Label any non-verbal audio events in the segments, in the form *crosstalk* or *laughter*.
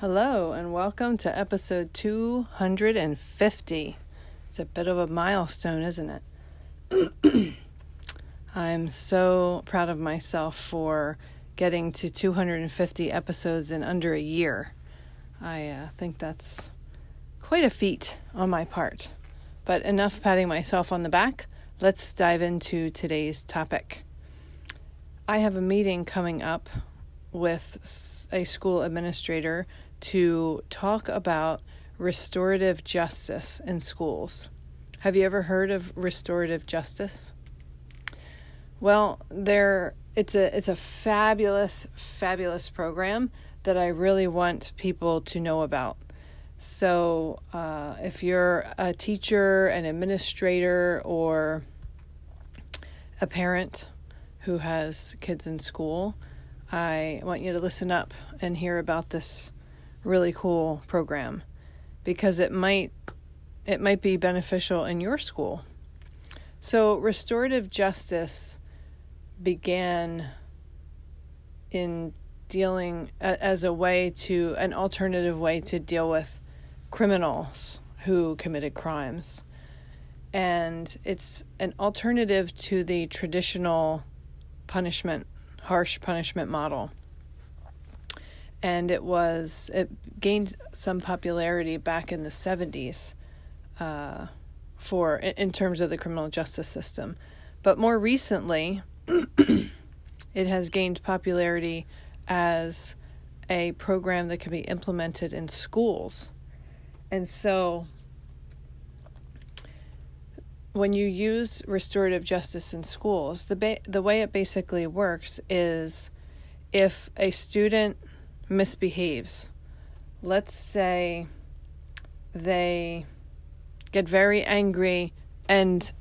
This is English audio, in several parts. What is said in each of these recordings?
Hello, and welcome to episode 250. It's a bit of a milestone, isn't it? *clears throat* I'm so proud of myself for getting to 250 episodes in under a year. I uh, think that's quite a feat on my part. But enough patting myself on the back. Let's dive into today's topic. I have a meeting coming up with a school administrator to talk about restorative justice in schools. Have you ever heard of restorative justice? Well, there it's a it's a fabulous fabulous program that I really want people to know about. So, uh, if you're a teacher, an administrator, or a parent who has kids in school, I want you to listen up and hear about this really cool program because it might it might be beneficial in your school. So restorative justice began in dealing as a way to an alternative way to deal with criminals who committed crimes. And it's an alternative to the traditional punishment, harsh punishment model. And it was, it gained some popularity back in the 70s uh, for, in terms of the criminal justice system. But more recently, *clears throat* it has gained popularity as a program that can be implemented in schools. And so when you use restorative justice in schools, the ba- the way it basically works is if a student misbehaves, let's say they get very angry and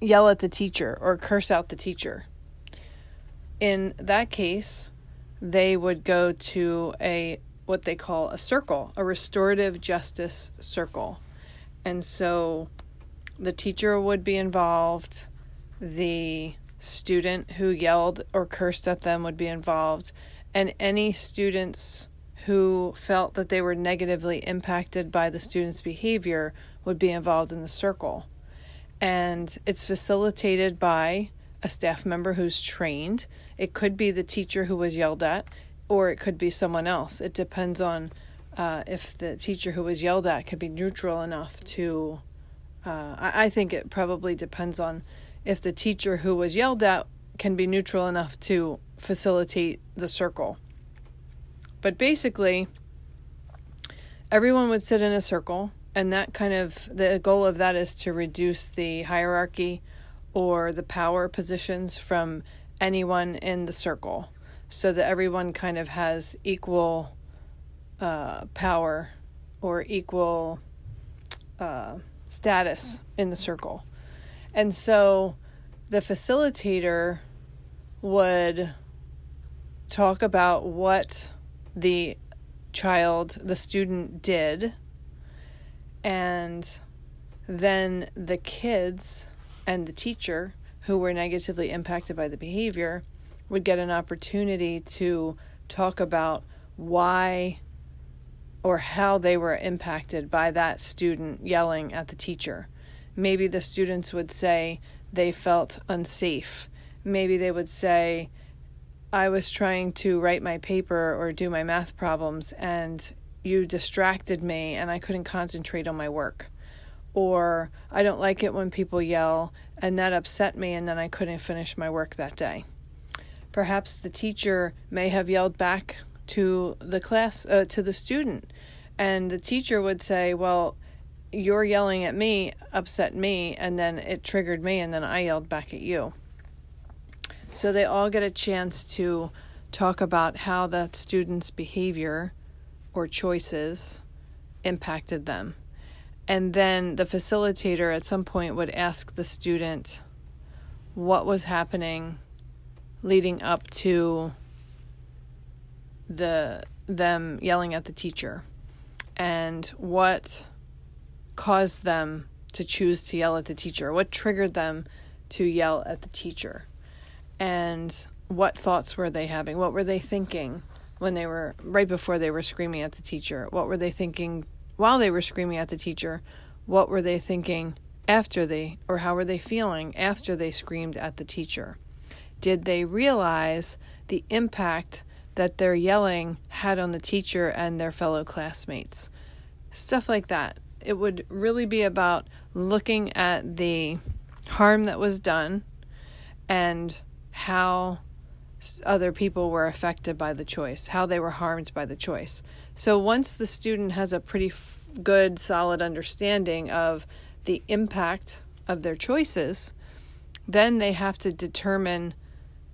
yell at the teacher or curse out the teacher. In that case, they would go to a what they call a circle, a restorative justice circle. And so the teacher would be involved, the student who yelled or cursed at them would be involved, and any students who felt that they were negatively impacted by the student's behavior would be involved in the circle. And it's facilitated by a staff member who's trained. It could be the teacher who was yelled at, or it could be someone else. It depends on uh, if the teacher who was yelled at could be neutral enough to uh, I, I think it probably depends on if the teacher who was yelled at can be neutral enough to facilitate the circle. But basically, everyone would sit in a circle, and that kind of the goal of that is to reduce the hierarchy or the power positions from anyone in the circle so that everyone kind of has equal uh, power or equal. Uh, status in the circle. And so the facilitator would talk about what the child, the student did, and then the kids and the teacher who were negatively impacted by the behavior would get an opportunity to talk about why or how they were impacted by that student yelling at the teacher. Maybe the students would say they felt unsafe. Maybe they would say, I was trying to write my paper or do my math problems and you distracted me and I couldn't concentrate on my work. or I don't like it when people yell, and that upset me, and then I couldn't finish my work that day. Perhaps the teacher may have yelled back to the class, uh, to the student, and the teacher would say, Well, your yelling at me upset me, and then it triggered me, and then I yelled back at you. So they all get a chance to talk about how that student's behavior or choices impacted them. And then the facilitator at some point would ask the student what was happening leading up to the them yelling at the teacher and what caused them to choose to yell at the teacher what triggered them to yell at the teacher and what thoughts were they having what were they thinking when they were right before they were screaming at the teacher what were they thinking while they were screaming at the teacher, what were they thinking after they, or how were they feeling after they screamed at the teacher? Did they realize the impact that their yelling had on the teacher and their fellow classmates? Stuff like that. It would really be about looking at the harm that was done and how other people were affected by the choice, how they were harmed by the choice. So once the student has a pretty f- good, solid understanding of the impact of their choices, then they have to determine,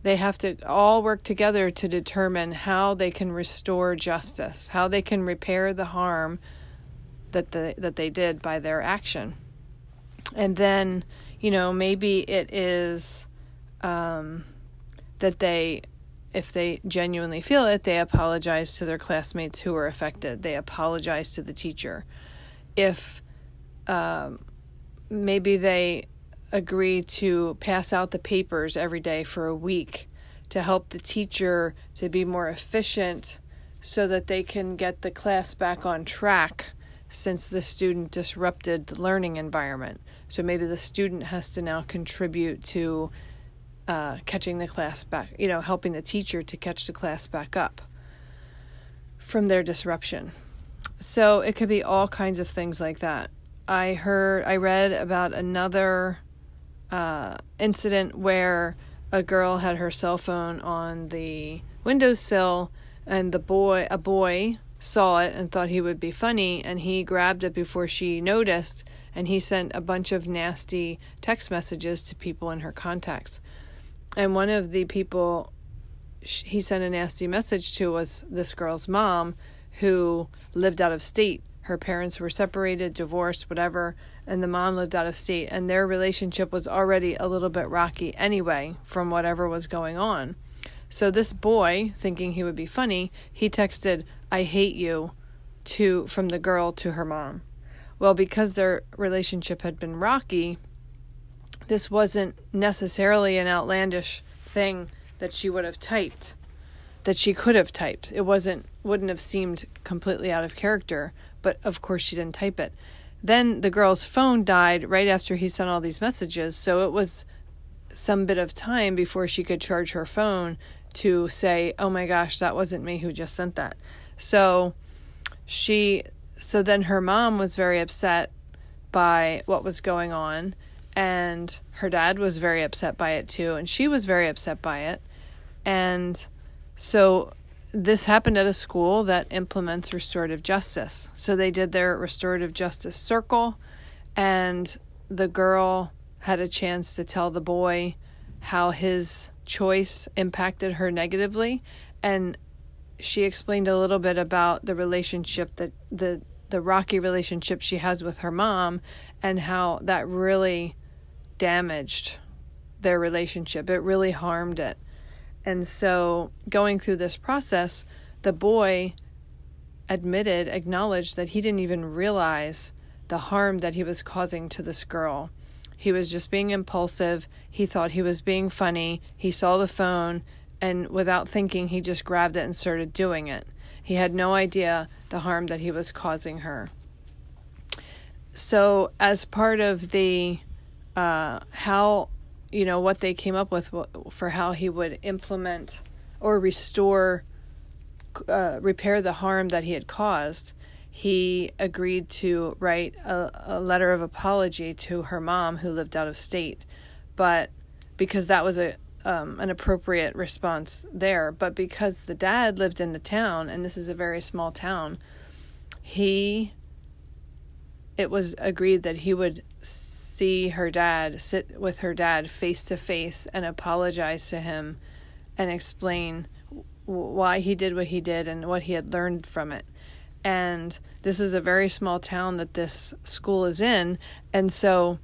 they have to all work together to determine how they can restore justice, how they can repair the harm that the that they did by their action. And then, you know, maybe it is um, that they if they genuinely feel it, they apologize to their classmates who were affected. They apologize to the teacher. If um, maybe they agree to pass out the papers every day for a week to help the teacher to be more efficient so that they can get the class back on track since the student disrupted the learning environment. So maybe the student has to now contribute to uh, catching the class back, you know, helping the teacher to catch the class back up from their disruption. So it could be all kinds of things like that. I heard, I read about another uh, incident where a girl had her cell phone on the windowsill, and the boy, a boy, saw it and thought he would be funny, and he grabbed it before she noticed, and he sent a bunch of nasty text messages to people in her contacts and one of the people he sent a nasty message to was this girl's mom who lived out of state. Her parents were separated divorced whatever and the mom lived out of state and their relationship was already a little bit rocky anyway from whatever was going on. So this boy thinking he would be funny he texted i hate you to from the girl to her mom. Well because their relationship had been rocky this wasn't necessarily an outlandish thing that she would have typed that she could have typed. It wasn't wouldn't have seemed completely out of character but of course she didn't type it. Then the girl's phone died right after he sent all these messages so it was some bit of time before she could charge her phone to say oh my gosh that wasn't me who just sent that. So she so then her mom was very upset by what was going on and her dad was very upset by it too and she was very upset by it. And so this happened at a school that implements restorative justice. So they did their restorative justice circle and the girl had a chance to tell the boy how his choice impacted her negatively. And she explained a little bit about the relationship that the the rocky relationship she has with her mom and how that really damaged their relationship. It really harmed it. And so, going through this process, the boy admitted, acknowledged that he didn't even realize the harm that he was causing to this girl. He was just being impulsive. He thought he was being funny. He saw the phone, and without thinking, he just grabbed it and started doing it. He had no idea the harm that he was causing her. So, as part of the uh, how you know what they came up with for how he would implement or restore uh, repair the harm that he had caused he agreed to write a, a letter of apology to her mom who lived out of state, but because that was a um, an appropriate response there. But because the dad lived in the town, and this is a very small town, he it was agreed that he would see her dad, sit with her dad face to face, and apologize to him and explain why he did what he did and what he had learned from it. And this is a very small town that this school is in. And so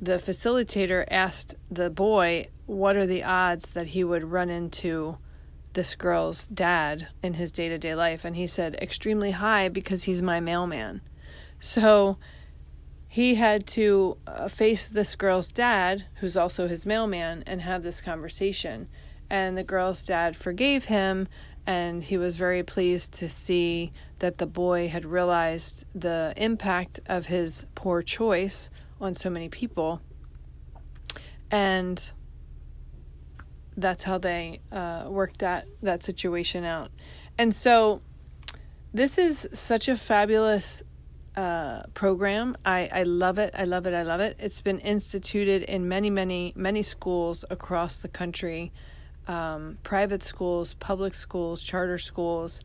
the facilitator asked the boy, What are the odds that he would run into this girl's dad in his day to day life? And he said, Extremely high because he's my mailman. So he had to uh, face this girl's dad, who's also his mailman, and have this conversation. And the girl's dad forgave him, and he was very pleased to see that the boy had realized the impact of his poor choice on so many people. And that's how they uh, worked that, that situation out. And so this is such a fabulous uh, program. I, I love it. I love it. I love it. It's been instituted in many, many, many schools across the country um, private schools, public schools, charter schools,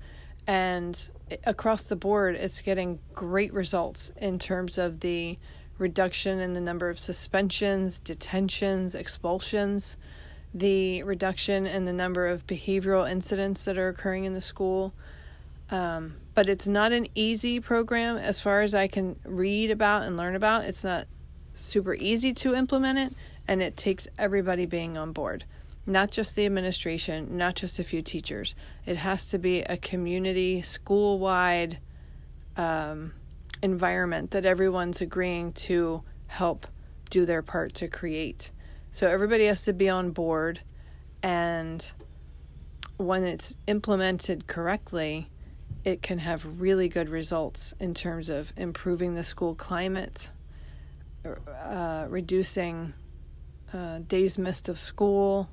and across the board, it's getting great results in terms of the reduction in the number of suspensions, detentions, expulsions, the reduction in the number of behavioral incidents that are occurring in the school. Um, but it's not an easy program as far as I can read about and learn about. It's not super easy to implement it, and it takes everybody being on board. Not just the administration, not just a few teachers. It has to be a community, school wide um, environment that everyone's agreeing to help do their part to create. So everybody has to be on board, and when it's implemented correctly, it can have really good results in terms of improving the school climate, uh, reducing uh, days missed of school,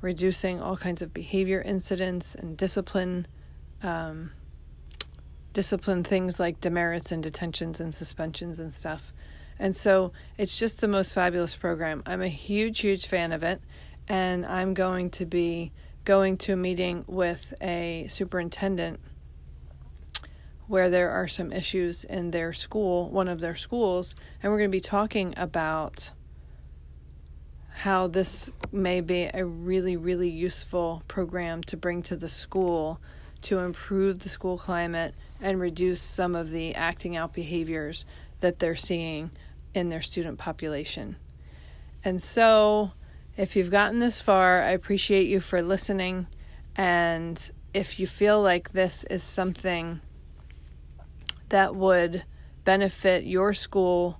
reducing all kinds of behavior incidents and discipline. Um, discipline things like demerits and detentions and suspensions and stuff. And so it's just the most fabulous program. I'm a huge, huge fan of it. And I'm going to be going to a meeting with a superintendent where there are some issues in their school, one of their schools, and we're going to be talking about how this may be a really, really useful program to bring to the school to improve the school climate and reduce some of the acting out behaviors that they're seeing in their student population. And so, if you've gotten this far, I appreciate you for listening. And if you feel like this is something that would benefit your school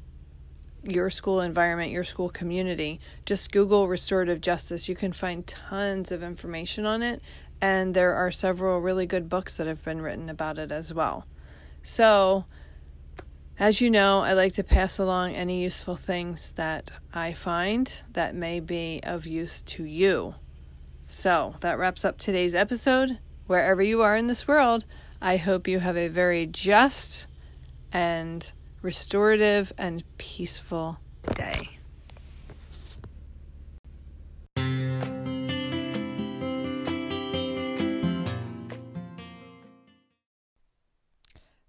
your school environment, your school community, just Google restorative justice. You can find tons of information on it, and there are several really good books that have been written about it as well. So, as you know, I like to pass along any useful things that I find that may be of use to you. So, that wraps up today's episode. Wherever you are in this world, I hope you have a very just and restorative and peaceful day.